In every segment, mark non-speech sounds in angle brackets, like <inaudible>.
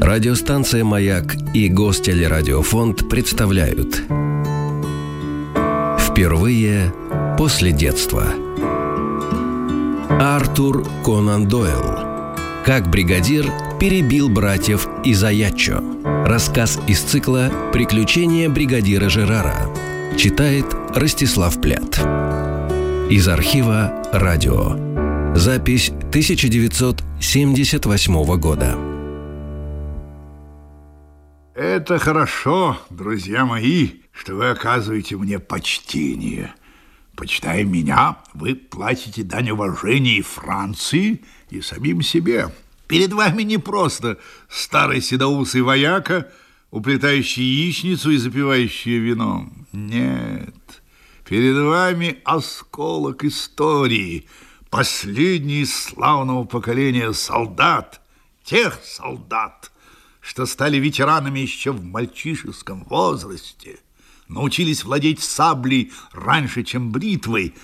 Радиостанция «Маяк» и Гостелерадиофонд представляют. Впервые после детства. Артур Конан Дойл. Как бригадир перебил братьев из Аячо Рассказ из цикла «Приключения бригадира Жерара» Читает Ростислав Плят. Из архива «Радио» Запись 1978 года Это хорошо, друзья мои, что вы оказываете мне почтение. Почитая меня, вы платите дань уважения и Франции, и самим себе. Перед вами не просто старый седоусый вояка, уплетающий яичницу и запивающий вином. Нет, перед вами осколок истории, последний из славного поколения солдат, тех солдат, что стали ветеранами еще в мальчишеском возрасте, научились владеть саблей раньше, чем бритвой,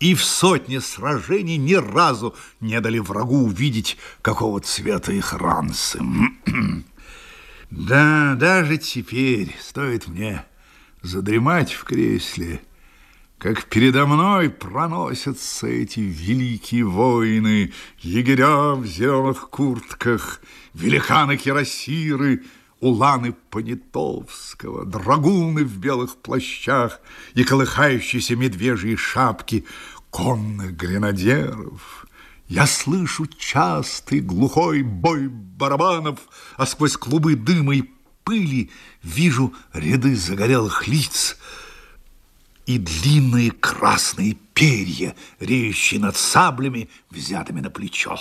и в сотне сражений ни разу не дали врагу увидеть, какого цвета их ранцы. <clears throat> Да, даже теперь стоит мне задремать в кресле, как передо мной проносятся эти великие воины, егеря в зеленых куртках, великаны-кирасиры, уланы Понятовского, драгуны в белых плащах и колыхающиеся медвежьи шапки конных гренадеров. Я слышу частый глухой бой барабанов, а сквозь клубы дыма и пыли вижу ряды загорелых лиц и длинные красные перья, реющие над саблями, взятыми на плечо.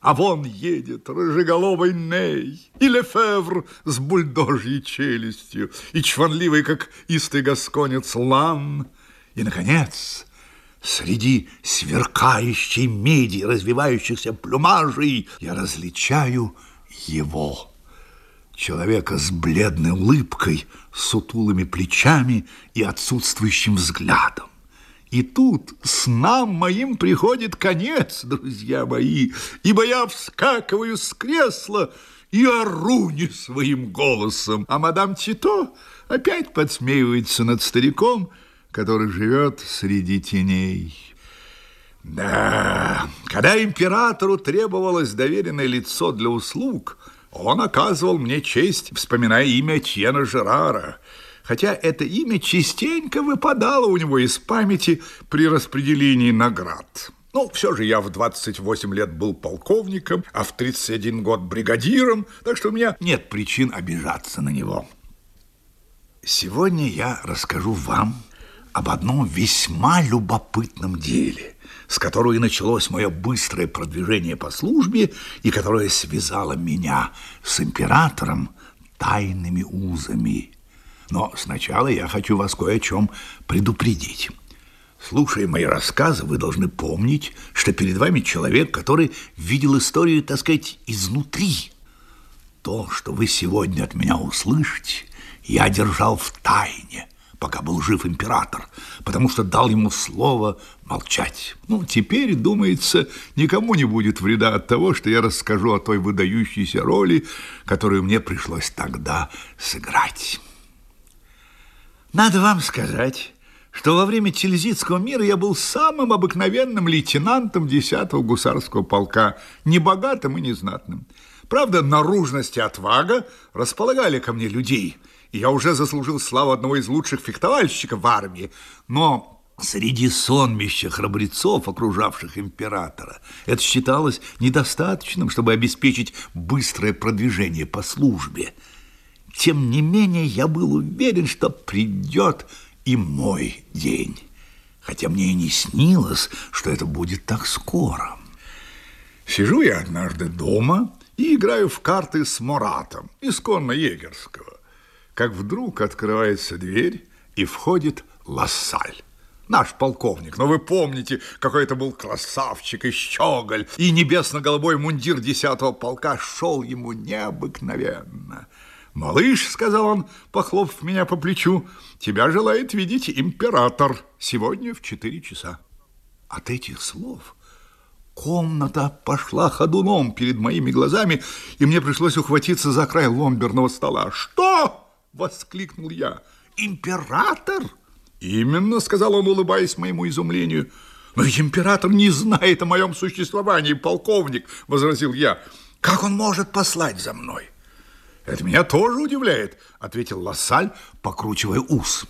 А вон едет рыжеголовый Ней и Лефевр с бульдожьей челюстью, и чванливый, как истый гасконец, Лан. И, наконец, среди сверкающей меди развивающихся плюмажей я различаю его, человека с бледной улыбкой, сутулыми плечами и отсутствующим взглядом. И тут с нам моим приходит конец, друзья мои, ибо я вскакиваю с кресла и ору не своим голосом, а мадам Тито опять подсмеивается над стариком, который живет среди теней. Да, когда императору требовалось доверенное лицо для услуг, он оказывал мне честь, вспоминая имя Тьена Жерара – хотя это имя частенько выпадало у него из памяти при распределении наград. Ну, все же я в 28 лет был полковником, а в 31 год бригадиром, так что у меня нет причин обижаться на него. Сегодня я расскажу вам об одном весьма любопытном деле, с которого и началось мое быстрое продвижение по службе и которое связало меня с императором тайными узами. Но сначала я хочу вас кое о чем предупредить. Слушая мои рассказы, вы должны помнить, что перед вами человек, который видел историю, так сказать, изнутри. То, что вы сегодня от меня услышите, я держал в тайне, пока был жив император, потому что дал ему слово молчать. Ну, теперь, думается, никому не будет вреда от того, что я расскажу о той выдающейся роли, которую мне пришлось тогда сыграть. Надо вам сказать, что во время Тильзитского мира я был самым обыкновенным лейтенантом 10-го гусарского полка, небогатым и незнатным. Правда, наружность и отвага располагали ко мне людей, я уже заслужил славу одного из лучших фехтовальщиков в армии, но среди сонмища храбрецов, окружавших императора, это считалось недостаточным, чтобы обеспечить быстрое продвижение по службе – тем не менее, я был уверен, что придет и мой день. Хотя мне и не снилось, что это будет так скоро. Сижу я однажды дома и играю в карты с Моратом, исконно егерского. Как вдруг открывается дверь, и входит Лассаль наш полковник. Но вы помните, какой это был красавчик и щеголь, и небесно-голубой мундир десятого полка шел ему необыкновенно. «Малыш», — сказал он, похлопав меня по плечу, «тебя желает видеть император сегодня в четыре часа». От этих слов Комната пошла ходуном перед моими глазами, и мне пришлось ухватиться за край ломберного стола. «Что?» — воскликнул я. «Император?» «Именно», — сказал он, улыбаясь моему изумлению. «Но ведь император не знает о моем существовании, полковник», — возразил я. «Как он может послать за мной?» «Это меня тоже удивляет», — ответил Лассаль, покручивая ус.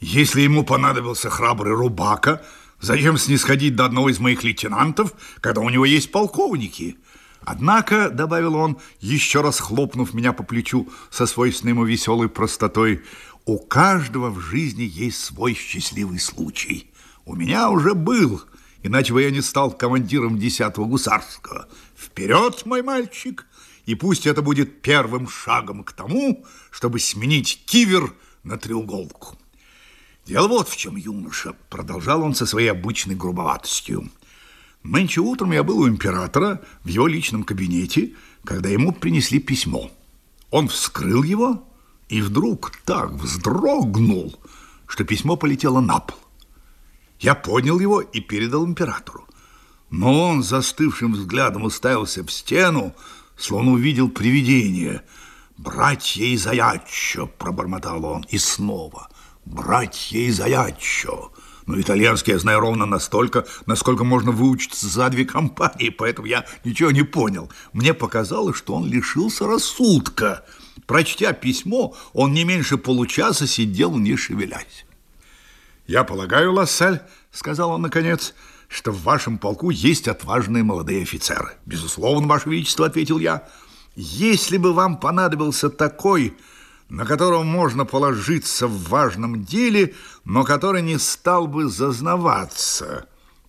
«Если ему понадобился храбрый Рубака, зачем снисходить до одного из моих лейтенантов, когда у него есть полковники?» Однако, — добавил он, еще раз хлопнув меня по плечу со свойственной ему веселой простотой, — у каждого в жизни есть свой счастливый случай. У меня уже был, иначе бы я не стал командиром 10-го гусарского. Вперед, мой мальчик! И пусть это будет первым шагом к тому, чтобы сменить кивер на треуголку. Дело вот в чем, юноша, продолжал он со своей обычной грубоватостью. Нынче утром я был у императора в его личном кабинете, когда ему принесли письмо. Он вскрыл его и вдруг так вздрогнул, что письмо полетело на пол. Я поднял его и передал императору. Но он застывшим взглядом уставился в стену, словно увидел привидение. «Братья из Аяччо!» – пробормотал он. И снова «Братья из Аяччо!» Ну, итальянский я знаю ровно настолько, насколько можно выучиться за две компании, поэтому я ничего не понял. Мне показалось, что он лишился рассудка. Прочтя письмо, он не меньше получаса сидел, не шевелясь. «Я полагаю, Лассаль, — сказал он наконец, — что в вашем полку есть отважные молодые офицеры. Безусловно, ваше величество, ответил я. Если бы вам понадобился такой, на которого можно положиться в важном деле, но который не стал бы зазнаваться,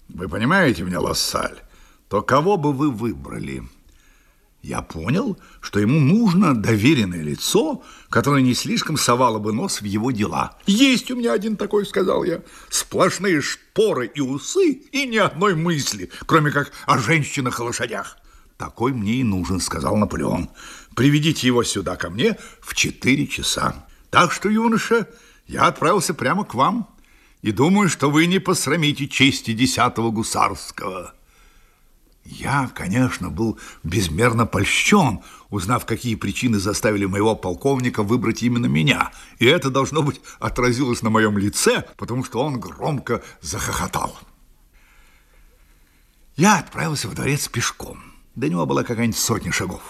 вы понимаете меня, Лассаль, то кого бы вы выбрали?» Я понял, что ему нужно доверенное лицо, которое не слишком совало бы нос в его дела. «Есть у меня один такой», — сказал я. «Сплошные шпоры и усы, и ни одной мысли, кроме как о женщинах и лошадях». «Такой мне и нужен», — сказал Наполеон. «Приведите его сюда ко мне в четыре часа. Так что, юноша, я отправился прямо к вам и думаю, что вы не посрамите чести десятого гусарского». Я, конечно, был безмерно польщен, узнав, какие причины заставили моего полковника выбрать именно меня. И это, должно быть, отразилось на моем лице, потому что он громко захохотал. Я отправился в дворец пешком. До него была какая-нибудь сотня шагов.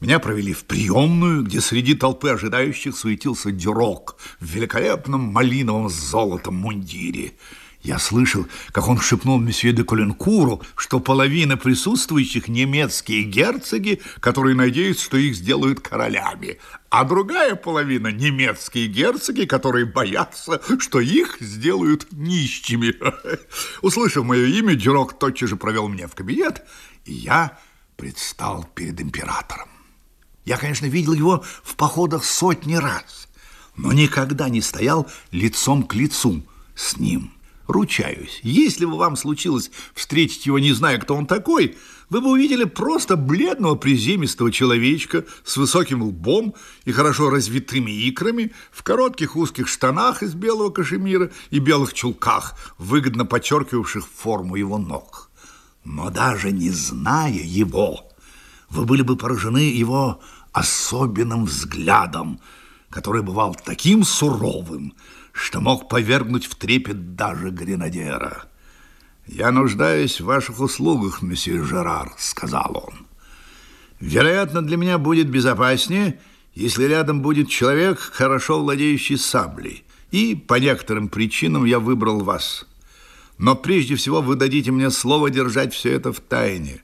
Меня провели в приемную, где среди толпы ожидающих суетился дюрок в великолепном малиновом с золотом мундире – я слышал, как он шепнул месье де Коленкуру, что половина присутствующих немецкие герцоги, которые надеются, что их сделают королями, а другая половина немецкие герцоги, которые боятся, что их сделают нищими. <laughs> Услышав мое имя, Дюрок тотчас же провел меня в кабинет, и я предстал перед императором. Я, конечно, видел его в походах сотни раз, но никогда не стоял лицом к лицу с ним. Ручаюсь, если бы вам случилось встретить его, не зная, кто он такой, вы бы увидели просто бледного приземистого человечка с высоким лбом и хорошо развитыми икрами, в коротких узких штанах из белого кашемира и белых чулках, выгодно подчеркивавших форму его ног. Но даже не зная его, вы были бы поражены его особенным взглядом, который бывал таким суровым, что мог повергнуть в трепет даже гренадера. «Я нуждаюсь в ваших услугах, месье Жерар», — сказал он. «Вероятно, для меня будет безопаснее, если рядом будет человек, хорошо владеющий саблей, и по некоторым причинам я выбрал вас. Но прежде всего вы дадите мне слово держать все это в тайне.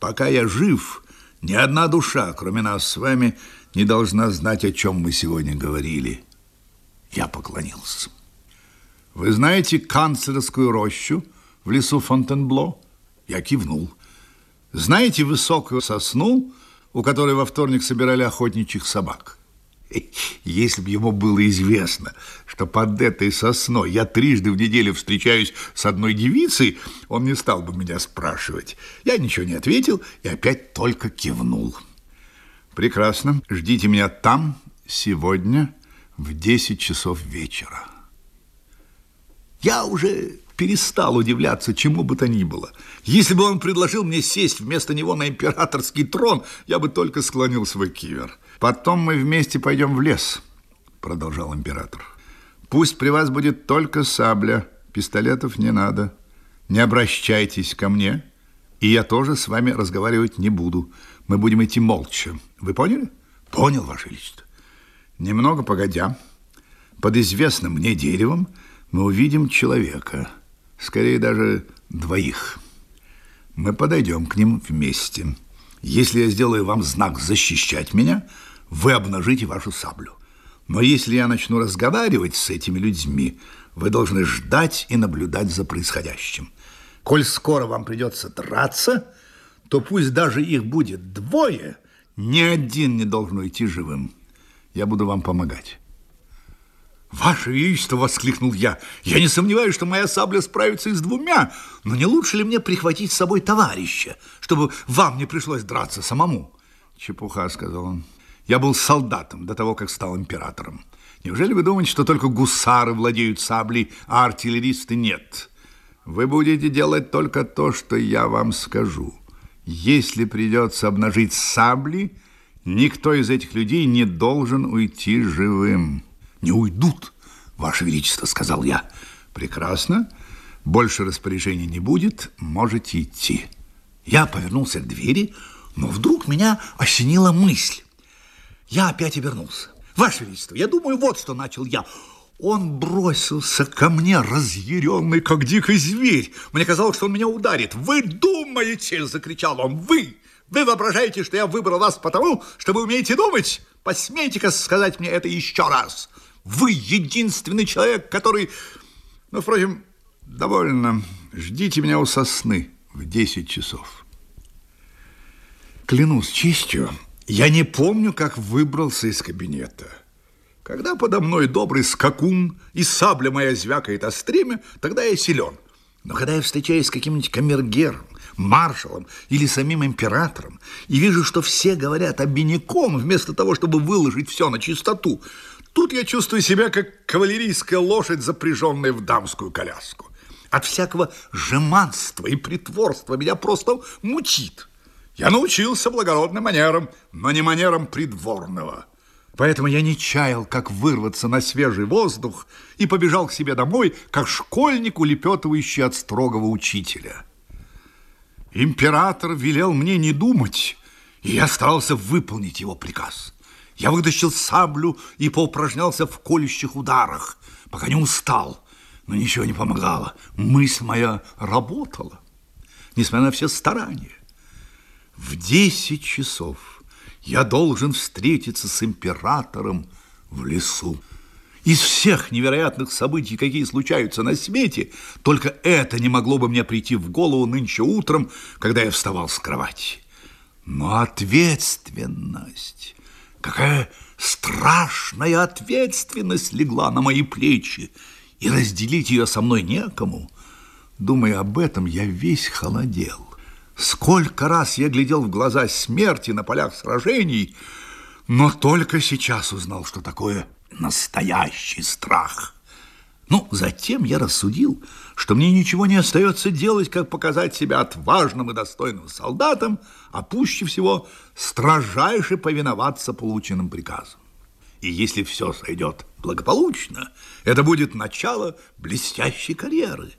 Пока я жив, ни одна душа, кроме нас с вами, не должна знать, о чем мы сегодня говорили». Я поклонился. Вы знаете канцлерскую рощу в лесу Фонтенбло? Я кивнул. Знаете высокую сосну, у которой во вторник собирали охотничьих собак? <laughs> Если бы ему было известно, что под этой сосной я трижды в неделю встречаюсь с одной девицей, он не стал бы меня спрашивать. Я ничего не ответил и опять только кивнул. Прекрасно. Ждите меня там сегодня в 10 часов вечера. Я уже перестал удивляться чему бы то ни было. Если бы он предложил мне сесть вместо него на императорский трон, я бы только склонил свой кивер. Потом мы вместе пойдем в лес, продолжал император. Пусть при вас будет только сабля, пистолетов не надо. Не обращайтесь ко мне, и я тоже с вами разговаривать не буду. Мы будем идти молча. Вы поняли? Понял, Ваше Величество. Немного погодя, под известным мне деревом мы увидим человека, скорее даже двоих. Мы подойдем к ним вместе. Если я сделаю вам знак защищать меня, вы обнажите вашу саблю. Но если я начну разговаривать с этими людьми, вы должны ждать и наблюдать за происходящим. Коль скоро вам придется драться, то пусть даже их будет двое, ни один не должен уйти живым. Я буду вам помогать. «Ваше Величество!» — воскликнул я. «Я не сомневаюсь, что моя сабля справится и с двумя, но не лучше ли мне прихватить с собой товарища, чтобы вам не пришлось драться самому?» «Чепуха», — сказал он. «Я был солдатом до того, как стал императором. Неужели вы думаете, что только гусары владеют саблей, а артиллеристы нет? Вы будете делать только то, что я вам скажу. Если придется обнажить сабли, никто из этих людей не должен уйти живым». «Не уйдут, Ваше Величество», — сказал я. «Прекрасно. Больше распоряжений не будет. Можете идти». Я повернулся к двери, но вдруг меня осенила мысль. Я опять обернулся. Ваше Величество, я думаю, вот что начал я. Он бросился ко мне, разъяренный, как дикий зверь. Мне казалось, что он меня ударит. «Вы думаете!» – закричал он. «Вы! Вы воображаете, что я выбрал вас потому, что вы умеете думать? Посмейте-ка сказать мне это еще раз!» Вы единственный человек, который... Ну, впрочем, довольно. Ждите меня у сосны в 10 часов. Клянусь честью, я не помню, как выбрался из кабинета. Когда подо мной добрый скакун и сабля моя звякает о стреме, тогда я силен. Но когда я встречаюсь с каким-нибудь камергером, маршалом или самим императором и вижу, что все говорят обиняком вместо того, чтобы выложить все на чистоту, Тут я чувствую себя, как кавалерийская лошадь, запряженная в дамскую коляску. От всякого жеманства и притворства меня просто мучит. Я научился благородным манерам, но не манерам придворного. Поэтому я не чаял, как вырваться на свежий воздух и побежал к себе домой, как школьник, улепетывающий от строгого учителя. Император велел мне не думать, и я старался выполнить его приказ. Я вытащил саблю и поупражнялся в колющих ударах, пока не устал. Но ничего не помогало. Мысль моя работала, несмотря на все старания. В десять часов я должен встретиться с императором в лесу. Из всех невероятных событий, какие случаются на свете, только это не могло бы мне прийти в голову нынче утром, когда я вставал с кровати. Но ответственность Какая страшная ответственность легла на мои плечи, и разделить ее со мной некому. Думая об этом, я весь холодел. Сколько раз я глядел в глаза смерти на полях сражений, но только сейчас узнал, что такое настоящий страх. Ну, затем я рассудил, что мне ничего не остается делать, как показать себя отважным и достойным солдатом, а пуще всего строжайше повиноваться полученным приказам. И если все сойдет благополучно, это будет начало блестящей карьеры.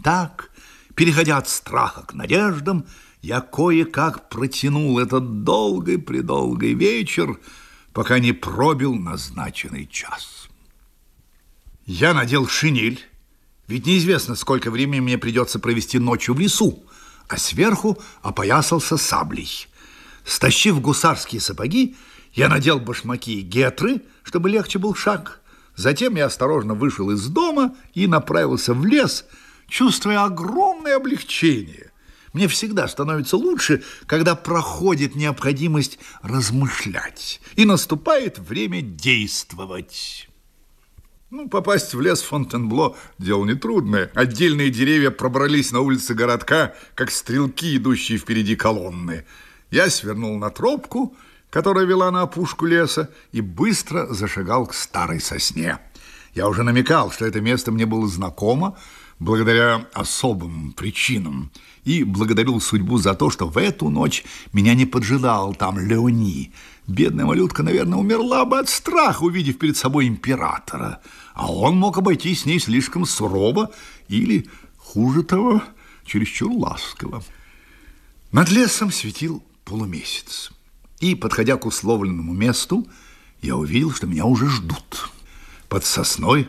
Так, переходя от страха к надеждам, я кое-как протянул этот долгий-предолгий вечер, пока не пробил назначенный час. Я надел шинель, ведь неизвестно, сколько времени мне придется провести ночью в лесу, а сверху опоясался саблей. Стащив гусарские сапоги, я надел башмаки и гетры, чтобы легче был шаг. Затем я осторожно вышел из дома и направился в лес, чувствуя огромное облегчение. Мне всегда становится лучше, когда проходит необходимость размышлять и наступает время действовать. Ну, попасть в лес Фонтенбло – дело нетрудное. Отдельные деревья пробрались на улицы городка, как стрелки, идущие впереди колонны. Я свернул на тропку, которая вела на опушку леса, и быстро зашагал к старой сосне. Я уже намекал, что это место мне было знакомо, благодаря особым причинам. И благодарил судьбу за то, что в эту ночь меня не поджидал там Леони. Бедная малютка, наверное, умерла бы от страха, увидев перед собой императора. А он мог обойтись с ней слишком сурово или, хуже того, чересчур ласково. Над лесом светил полумесяц. И, подходя к условленному месту, я увидел, что меня уже ждут. Под сосной,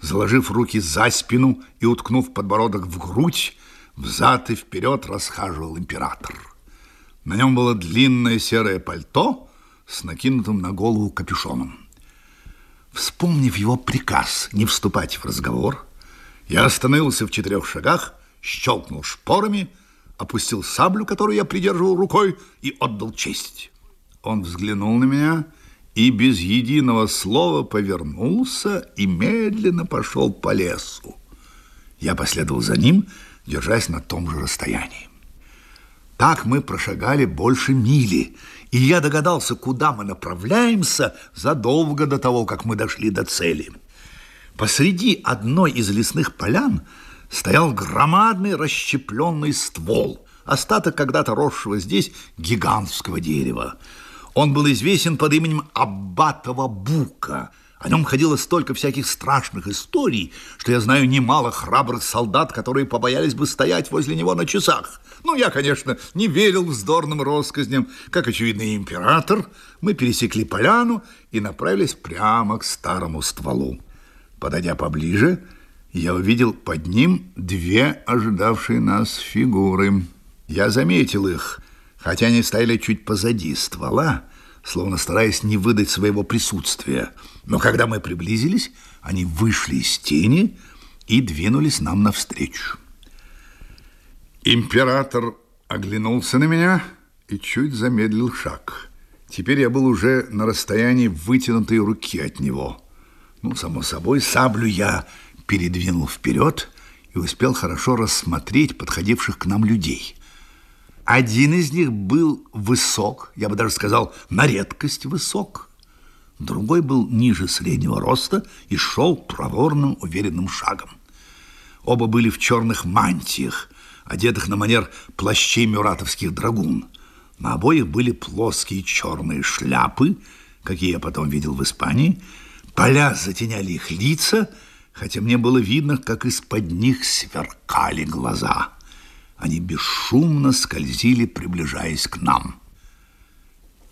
заложив руки за спину и уткнув подбородок в грудь, взад и вперед расхаживал император. На нем было длинное серое пальто с накинутым на голову капюшоном. Вспомнив его приказ не вступать в разговор, я остановился в четырех шагах, щелкнул шпорами, опустил саблю, которую я придерживал рукой, и отдал честь. Он взглянул на меня и без единого слова повернулся и медленно пошел по лесу. Я последовал за ним, держась на том же расстоянии. Так мы прошагали больше мили, и я догадался, куда мы направляемся задолго до того, как мы дошли до цели. Посреди одной из лесных полян стоял громадный расщепленный ствол, остаток когда-то росшего здесь гигантского дерева. Он был известен под именем Аббатова Бука. О нем ходило столько всяких страшных историй, что я знаю немало храбрых солдат, которые побоялись бы стоять возле него на часах. Ну, я, конечно, не верил вздорным россказням. Как очевидный император, мы пересекли поляну и направились прямо к старому стволу. Подойдя поближе, я увидел под ним две ожидавшие нас фигуры. Я заметил их – хотя они стояли чуть позади ствола, словно стараясь не выдать своего присутствия. Но когда мы приблизились, они вышли из тени и двинулись нам навстречу. Император оглянулся на меня и чуть замедлил шаг. Теперь я был уже на расстоянии вытянутой руки от него. Ну, само собой, саблю я передвинул вперед и успел хорошо рассмотреть подходивших к нам людей – один из них был высок, я бы даже сказал, на редкость высок. Другой был ниже среднего роста и шел проворным, уверенным шагом. Оба были в черных мантиях, одетых на манер плащей мюратовских драгун. На обоих были плоские черные шляпы, какие я потом видел в Испании. Поля затеняли их лица, хотя мне было видно, как из-под них сверкали глаза. Они бесшумно скользили, приближаясь к нам.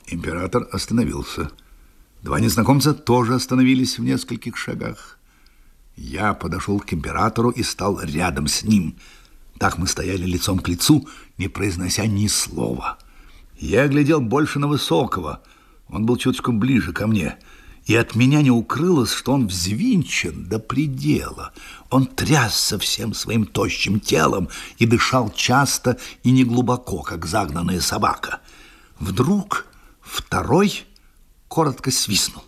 Император остановился. Два незнакомца тоже остановились в нескольких шагах. Я подошел к императору и стал рядом с ним. Так мы стояли лицом к лицу, не произнося ни слова. Я глядел больше на Высокого. Он был чуточку ближе ко мне – и от меня не укрылось, что он взвинчен до предела. Он трясся всем своим тощим телом и дышал часто и неглубоко, как загнанная собака. Вдруг второй коротко свистнул.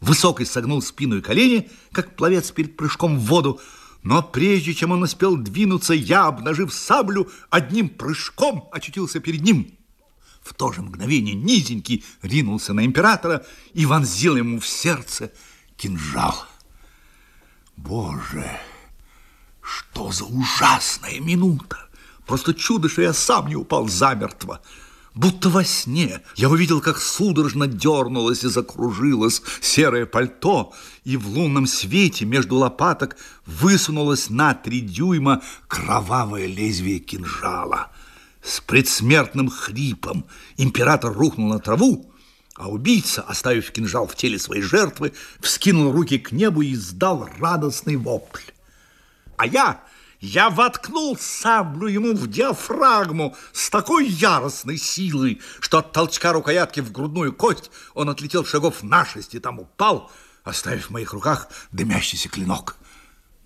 Высокий согнул спину и колени, как пловец перед прыжком в воду, но прежде чем он успел двинуться, я, обнажив саблю, одним прыжком очутился перед ним. В то же мгновение низенький ринулся на императора и вонзил ему в сердце кинжал. Боже, что за ужасная минута! Просто чудо, что я сам не упал замертво. Будто во сне я увидел, как судорожно дернулось и закружилось серое пальто, и в лунном свете между лопаток высунулось на три дюйма кровавое лезвие кинжала. С предсмертным хрипом император рухнул на траву, а убийца, оставив кинжал в теле своей жертвы, вскинул руки к небу и издал радостный вопль. А я, я воткнул саблю ему в диафрагму с такой яростной силой, что от толчка рукоятки в грудную кость он отлетел шагов на шесть и там упал, оставив в моих руках дымящийся клинок.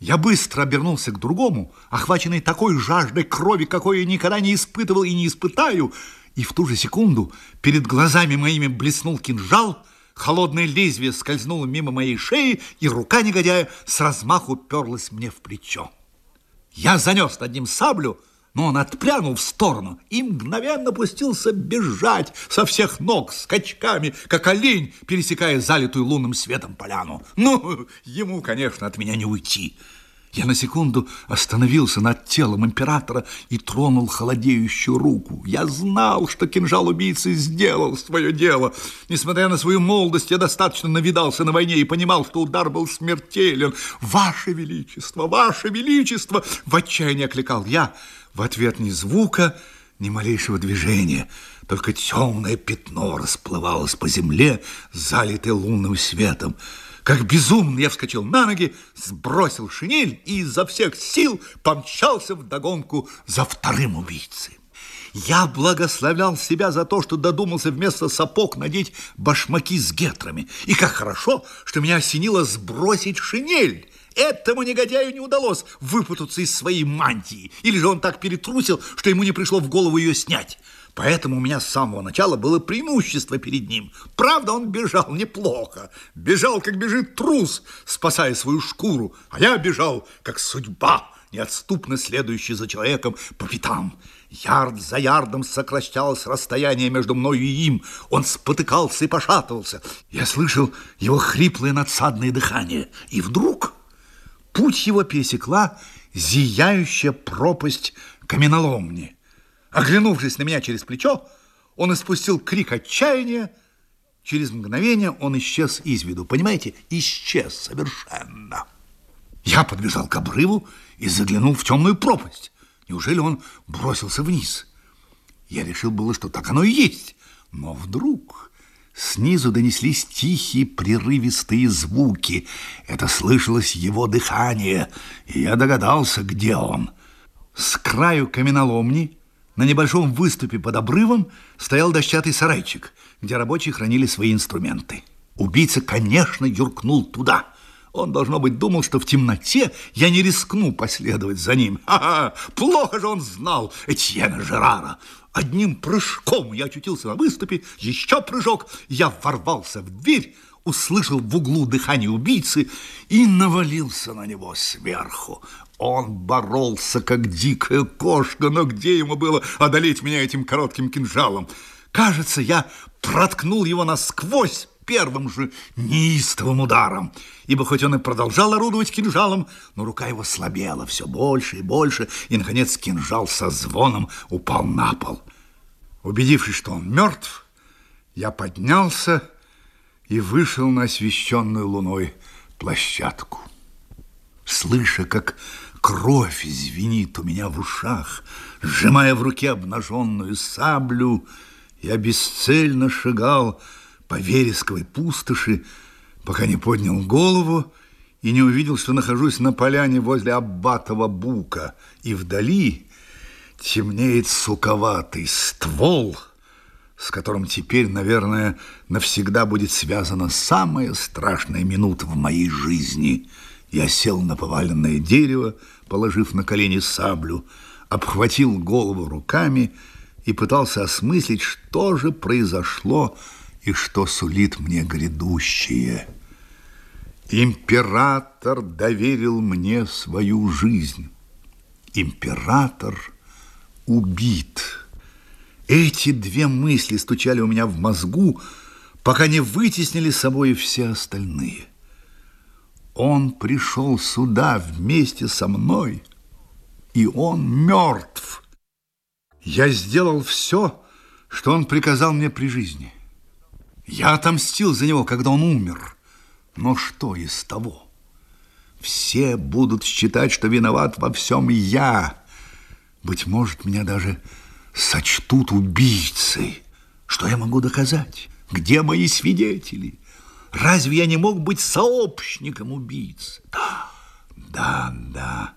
Я быстро обернулся к другому, охваченный такой жаждой крови, какой я никогда не испытывал и не испытаю, и в ту же секунду перед глазами моими блеснул кинжал, холодное лезвие скользнуло мимо моей шеи, и рука негодяя с размаху перлась мне в плечо. Я занес над ним саблю, но он отпрянул в сторону и мгновенно пустился бежать со всех ног скачками, как олень, пересекая залитую лунным светом поляну. Ну, ему, конечно, от меня не уйти. Я на секунду остановился над телом императора и тронул холодеющую руку. Я знал, что кинжал убийцы сделал свое дело. Несмотря на свою молодость, я достаточно навидался на войне и понимал, что удар был смертелен. «Ваше Величество! Ваше Величество!» В отчаянии окликал я. В ответ ни звука, ни малейшего движения. Только темное пятно расплывалось по земле, залитое лунным светом. Как безумный я вскочил на ноги, сбросил шинель и изо всех сил помчался в догонку за вторым убийцей. Я благословлял себя за то, что додумался вместо сапог надеть башмаки с гетрами. И как хорошо, что меня осенило сбросить шинель. Этому негодяю не удалось выпутаться из своей мантии. Или же он так перетрусил, что ему не пришло в голову ее снять. Поэтому у меня с самого начала было преимущество перед ним. Правда, он бежал неплохо. Бежал, как бежит трус, спасая свою шкуру. А я бежал, как судьба, неотступно следующий за человеком по пятам. Ярд за ярдом сокращалось расстояние между мною и им. Он спотыкался и пошатывался. Я слышал его хриплое надсадное дыхание. И вдруг путь его пересекла зияющая пропасть каменоломни. Оглянувшись на меня через плечо, он испустил крик отчаяния. Через мгновение он исчез из виду. Понимаете, исчез совершенно. Я подбежал к обрыву и заглянул в темную пропасть. Неужели он бросился вниз? Я решил было, что так оно и есть. Но вдруг снизу донеслись тихие прерывистые звуки. Это слышалось его дыхание, и я догадался, где он. С краю каменоломни на небольшом выступе под обрывом стоял дощатый сарайчик, где рабочие хранили свои инструменты. Убийца, конечно, юркнул туда. Он, должно быть, думал, что в темноте я не рискну последовать за ним. Ха-ха! Плохо же он знал Этьена Жерара. Одним прыжком я очутился на выступе, еще прыжок, я ворвался в дверь, услышал в углу дыхание убийцы и навалился на него сверху. Он боролся, как дикая кошка, но где ему было одолеть меня этим коротким кинжалом? Кажется, я проткнул его насквозь первым же неистовым ударом, ибо хоть он и продолжал орудовать кинжалом, но рука его слабела все больше и больше, и, наконец, кинжал со звоном упал на пол. Убедившись, что он мертв, я поднялся и вышел на освещенную луной площадку. Слыша, как кровь звенит у меня в ушах, сжимая в руке обнаженную саблю, я бесцельно шагал по вересковой пустоши, пока не поднял голову и не увидел, что нахожусь на поляне возле Аббатова бука, и вдали темнеет суковатый ствол — с которым теперь, наверное, навсегда будет связана самая страшная минута в моей жизни. Я сел на поваленное дерево, положив на колени саблю, обхватил голову руками и пытался осмыслить, что же произошло и что сулит мне грядущее. Император доверил мне свою жизнь. Император убит. Эти две мысли стучали у меня в мозгу, пока не вытеснили с собой все остальные. Он пришел сюда вместе со мной, и он мертв. Я сделал все, что он приказал мне при жизни. Я отомстил за него, когда он умер. Но что из того? Все будут считать, что виноват во всем я. Быть может, меня даже сочтут убийцей. Что я могу доказать? Где мои свидетели? Разве я не мог быть сообщником убийц? Да, да, да,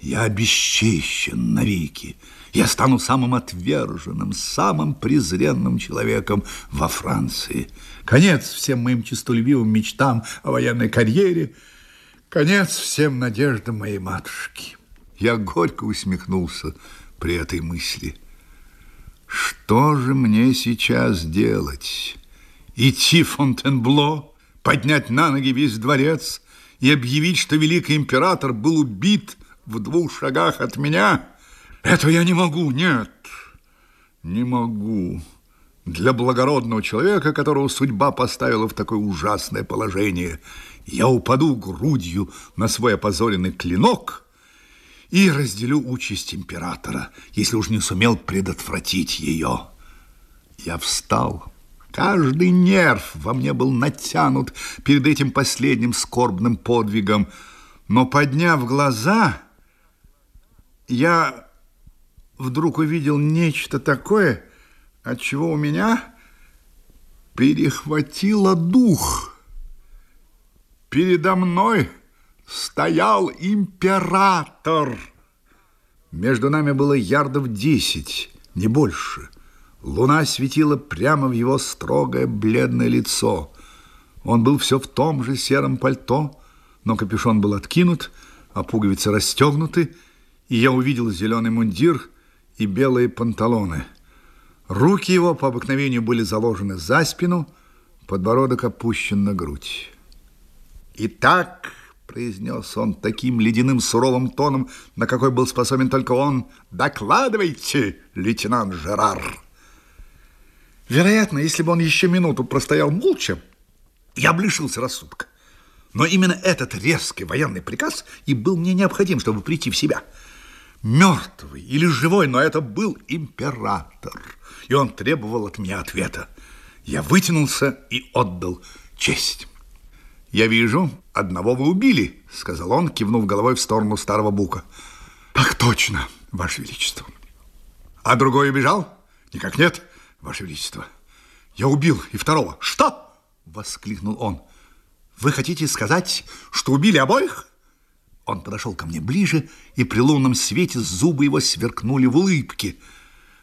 я обесчещен навеки. Я стану самым отверженным, самым презренным человеком во Франции. Конец всем моим честолюбивым мечтам о военной карьере, конец всем надеждам моей матушки. Я горько усмехнулся при этой мысли – что же мне сейчас делать? Идти в Фонтенбло, поднять на ноги весь дворец и объявить, что великий император был убит в двух шагах от меня? Это я не могу, нет, не могу. Для благородного человека, которого судьба поставила в такое ужасное положение, я упаду грудью на свой опозоренный клинок и разделю участь императора, если уж не сумел предотвратить ее. Я встал. Каждый нерв во мне был натянут перед этим последним скорбным подвигом. Но, подняв глаза, я вдруг увидел нечто такое, от чего у меня перехватило дух. Передо мной стоял император. Между нами было ярдов десять, не больше. Луна светила прямо в его строгое бледное лицо. Он был все в том же сером пальто, но капюшон был откинут, а пуговицы расстегнуты, и я увидел зеленый мундир и белые панталоны. Руки его по обыкновению были заложены за спину, подбородок опущен на грудь. «Итак», — произнес он таким ледяным суровым тоном, на какой был способен только он, «докладывайте, лейтенант Жерар». Вероятно, если бы он еще минуту простоял молча, я бы лишился рассудка. Но именно этот резкий военный приказ и был мне необходим, чтобы прийти в себя. Мертвый или живой, но это был император, и он требовал от меня ответа. Я вытянулся и отдал честь. «Я вижу, одного вы убили», — сказал он, кивнув головой в сторону старого бука. «Так точно, Ваше Величество». «А другой убежал?» «Никак нет». Ваше Величество, я убил и второго. Что? Воскликнул он. Вы хотите сказать, что убили обоих? Он подошел ко мне ближе, и при лунном свете зубы его сверкнули в улыбке.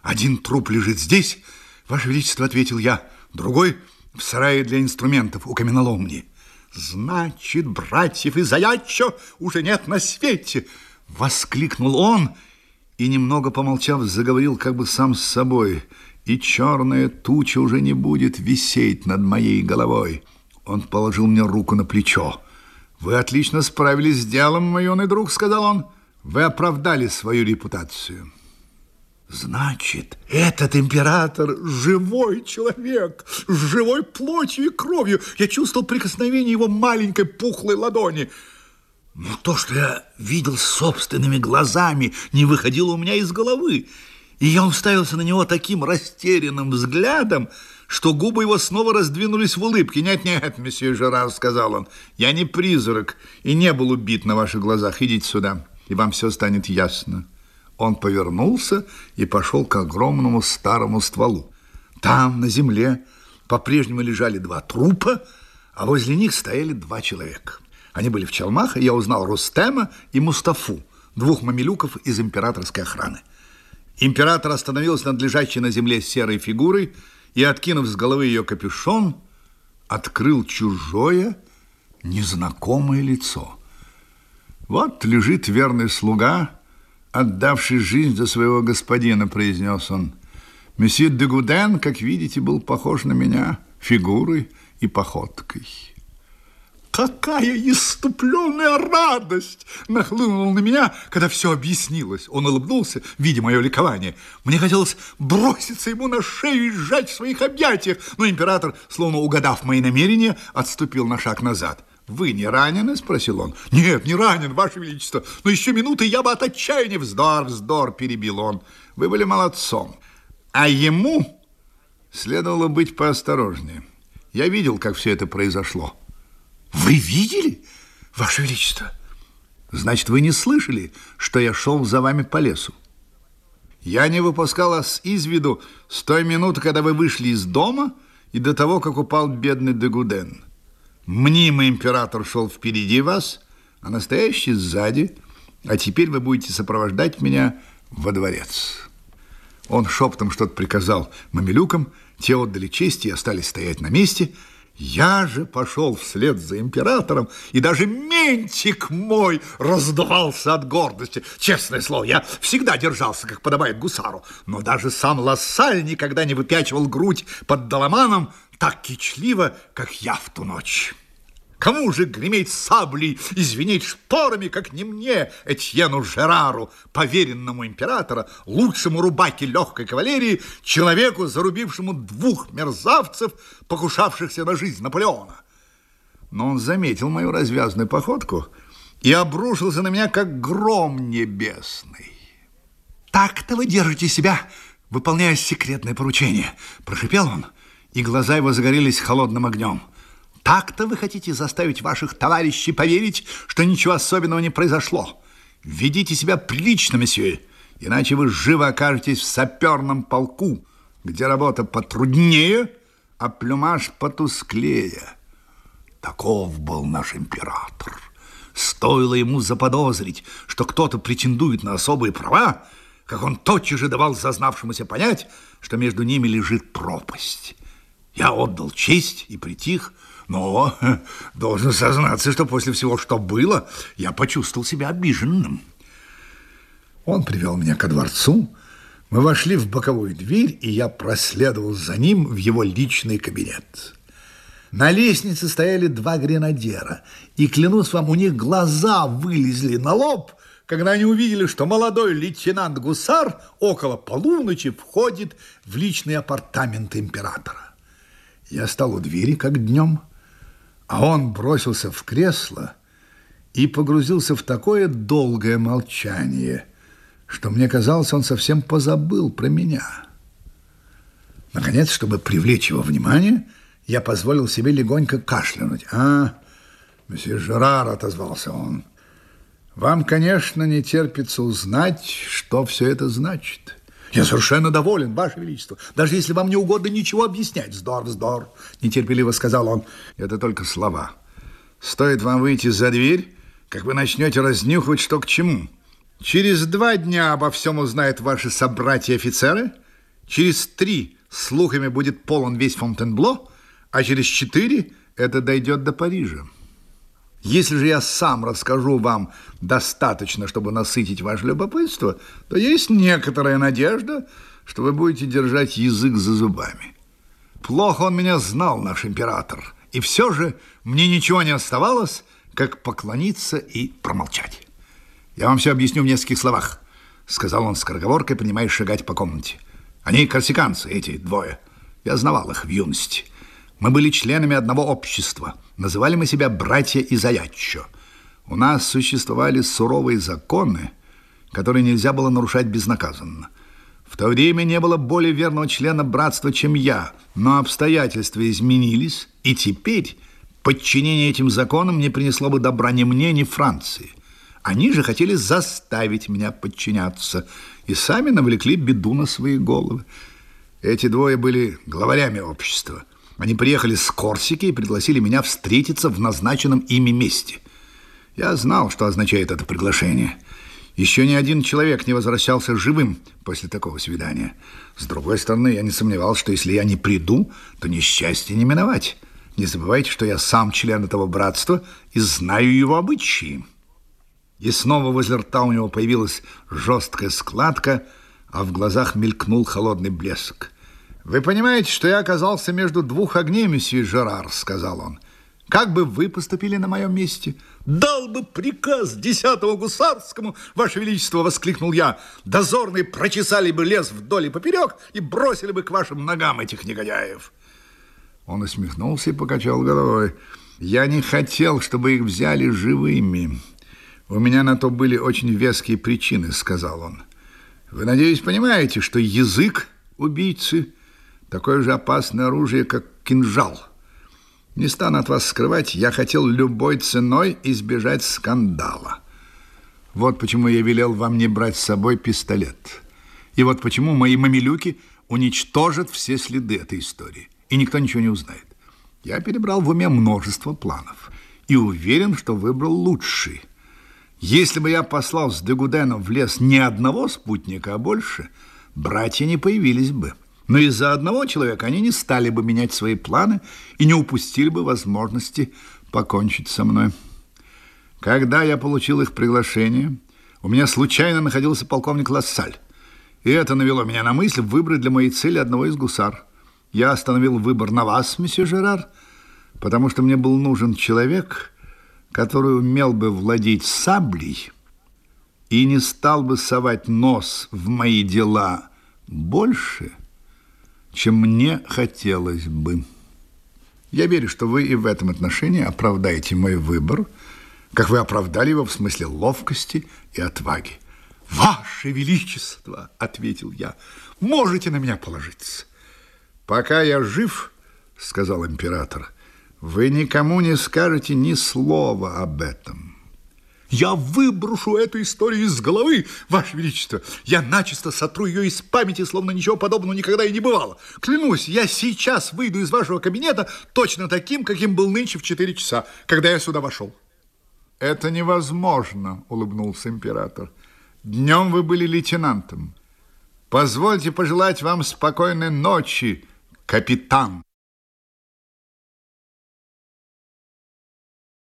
Один труп лежит здесь, Ваше Величество, ответил я, другой в сарае для инструментов у каменоломни. Значит, братьев из Аячо уже нет на свете, воскликнул он и, немного помолчав, заговорил как бы сам с собой – и черная туча уже не будет висеть над моей головой. Он положил мне руку на плечо. «Вы отлично справились с делом, мой юный друг», — сказал он. «Вы оправдали свою репутацию». Значит, этот император живой человек, с живой плотью и кровью. Я чувствовал прикосновение его маленькой пухлой ладони. Но то, что я видел собственными глазами, не выходило у меня из головы. И я уставился на него таким растерянным взглядом, что губы его снова раздвинулись в улыбке. «Нет-нет, месье Жерар», — сказал он, — «я не призрак и не был убит на ваших глазах. Идите сюда, и вам все станет ясно». Он повернулся и пошел к огромному старому стволу. Там, на земле, по-прежнему лежали два трупа, а возле них стояли два человека. Они были в чалмах, и я узнал Рустема и Мустафу, двух мамилюков из императорской охраны. Император остановился над лежащей на земле серой фигурой и, откинув с головы ее капюшон, открыл чужое, незнакомое лицо. «Вот лежит верный слуга, отдавший жизнь за своего господина», — произнес он. «Месье де Гуден, как видите, был похож на меня фигурой и походкой». Какая иступленная радость нахлынула на меня, когда все объяснилось. Он улыбнулся, видя мое ликование. Мне хотелось броситься ему на шею и сжать в своих объятиях, но император, словно угадав мои намерения, отступил на шаг назад. «Вы не ранены?» – спросил он. «Нет, не ранен, Ваше Величество, но еще минуты я бы от отчаяния вздор, вздор!» – перебил он. «Вы были молодцом, а ему следовало быть поосторожнее. Я видел, как все это произошло». Вы видели, Ваше Величество? Значит, вы не слышали, что я шел за вами по лесу? Я не выпускал вас из виду с той минуты, когда вы вышли из дома и до того, как упал бедный Дегуден. Мнимый император шел впереди вас, а настоящий сзади, а теперь вы будете сопровождать меня во дворец. Он шептом что-то приказал мамилюкам, те отдали честь и остались стоять на месте – я же пошел вслед за императором, и даже ментик мой раздувался от гордости. Честное слово, я всегда держался, как подобает гусару, но даже сам Лассаль никогда не выпячивал грудь под доломаном так кичливо, как я в ту ночь. Кому же греметь саблей и звенеть шпорами, как не мне, Этьену Жерару, поверенному императора, лучшему рубаке легкой кавалерии, человеку, зарубившему двух мерзавцев, покушавшихся на жизнь Наполеона? Но он заметил мою развязную походку и обрушился на меня, как гром небесный. «Так-то вы держите себя, выполняя секретное поручение», – прошипел он, и глаза его загорелись холодным огнем. Так-то вы хотите заставить ваших товарищей поверить, что ничего особенного не произошло. Ведите себя прилично, месье, иначе вы живо окажетесь в саперном полку, где работа потруднее, а плюмаж потусклее. Таков был наш император. Стоило ему заподозрить, что кто-то претендует на особые права, как он тотчас же давал зазнавшемуся понять, что между ними лежит пропасть. Я отдал честь и притих, но <laughs> должен сознаться, что после всего, что было, я почувствовал себя обиженным. Он привел меня ко дворцу, мы вошли в боковую дверь, и я проследовал за ним в его личный кабинет. На лестнице стояли два гренадера, и, клянусь вам, у них глаза вылезли на лоб, когда они увидели, что молодой лейтенант Гусар около полуночи входит в личные апартаменты императора. Я стал у двери, как днем, а он бросился в кресло и погрузился в такое долгое молчание, что мне казалось, он совсем позабыл про меня. Наконец, чтобы привлечь его внимание, я позволил себе легонько кашлянуть. «А, месье Жерар», — отозвался он, — «вам, конечно, не терпится узнать, что все это значит». Я совершенно доволен, Ваше Величество. Даже если вам не угодно ничего объяснять. Вздор, вздор, нетерпеливо сказал он. Это только слова. Стоит вам выйти за дверь, как вы начнете разнюхивать, что к чему. Через два дня обо всем узнают ваши собратья-офицеры. Через три слухами будет полон весь Фонтенбло, а через четыре это дойдет до Парижа. Если же я сам расскажу вам достаточно, чтобы насытить ваше любопытство, то есть некоторая надежда, что вы будете держать язык за зубами. Плохо он меня знал, наш император, и все же мне ничего не оставалось, как поклониться и промолчать. Я вам все объясню в нескольких словах, сказал он скороговоркой, принимаясь шагать по комнате. Они корсиканцы, эти двое. Я знавал их в юности. Мы были членами одного общества. Называли мы себя братья из Аяччо. У нас существовали суровые законы, которые нельзя было нарушать безнаказанно. В то время не было более верного члена братства, чем я, но обстоятельства изменились, и теперь подчинение этим законам не принесло бы добра ни мне, ни Франции. Они же хотели заставить меня подчиняться и сами навлекли беду на свои головы. Эти двое были главарями общества – они приехали с Корсики и пригласили меня встретиться в назначенном ими месте. Я знал, что означает это приглашение. Еще ни один человек не возвращался живым после такого свидания. С другой стороны, я не сомневался, что если я не приду, то несчастье не миновать. Не забывайте, что я сам член этого братства и знаю его обычаи. И снова возле рта у него появилась жесткая складка, а в глазах мелькнул холодный блеск. «Вы понимаете, что я оказался между двух огней, месье Жерар», — сказал он. «Как бы вы поступили на моем месте?» «Дал бы приказ десятого гусарскому, Ваше Величество!» — воскликнул я. «Дозорные прочесали бы лес вдоль и поперек и бросили бы к вашим ногам этих негодяев!» Он усмехнулся и покачал головой. «Я не хотел, чтобы их взяли живыми. У меня на то были очень веские причины», — сказал он. «Вы, надеюсь, понимаете, что язык убийцы — такое же опасное оружие, как кинжал. Не стану от вас скрывать, я хотел любой ценой избежать скандала. Вот почему я велел вам не брать с собой пистолет. И вот почему мои мамилюки уничтожат все следы этой истории, и никто ничего не узнает. Я перебрал в уме множество планов и уверен, что выбрал лучший. Если бы я послал с Дегуденом в лес не одного спутника, а больше, братья не появились бы. Но из-за одного человека они не стали бы менять свои планы и не упустили бы возможности покончить со мной. Когда я получил их приглашение, у меня случайно находился полковник Лассаль. И это навело меня на мысль выбрать для моей цели одного из гусар. Я остановил выбор на вас, месье Жерар, потому что мне был нужен человек, который умел бы владеть саблей и не стал бы совать нос в мои дела больше, чем мне хотелось бы. Я верю, что вы и в этом отношении оправдаете мой выбор, как вы оправдали его в смысле ловкости и отваги. «Ваше Величество!» – ответил я. «Можете на меня положиться». «Пока я жив, – сказал император, – вы никому не скажете ни слова об этом». Я выброшу эту историю из головы, Ваше Величество. Я начисто сотру ее из памяти, словно ничего подобного никогда и не бывало. Клянусь, я сейчас выйду из вашего кабинета точно таким, каким был нынче в 4 часа, когда я сюда вошел. Это невозможно, улыбнулся император. Днем вы были лейтенантом. Позвольте пожелать вам спокойной ночи, капитан.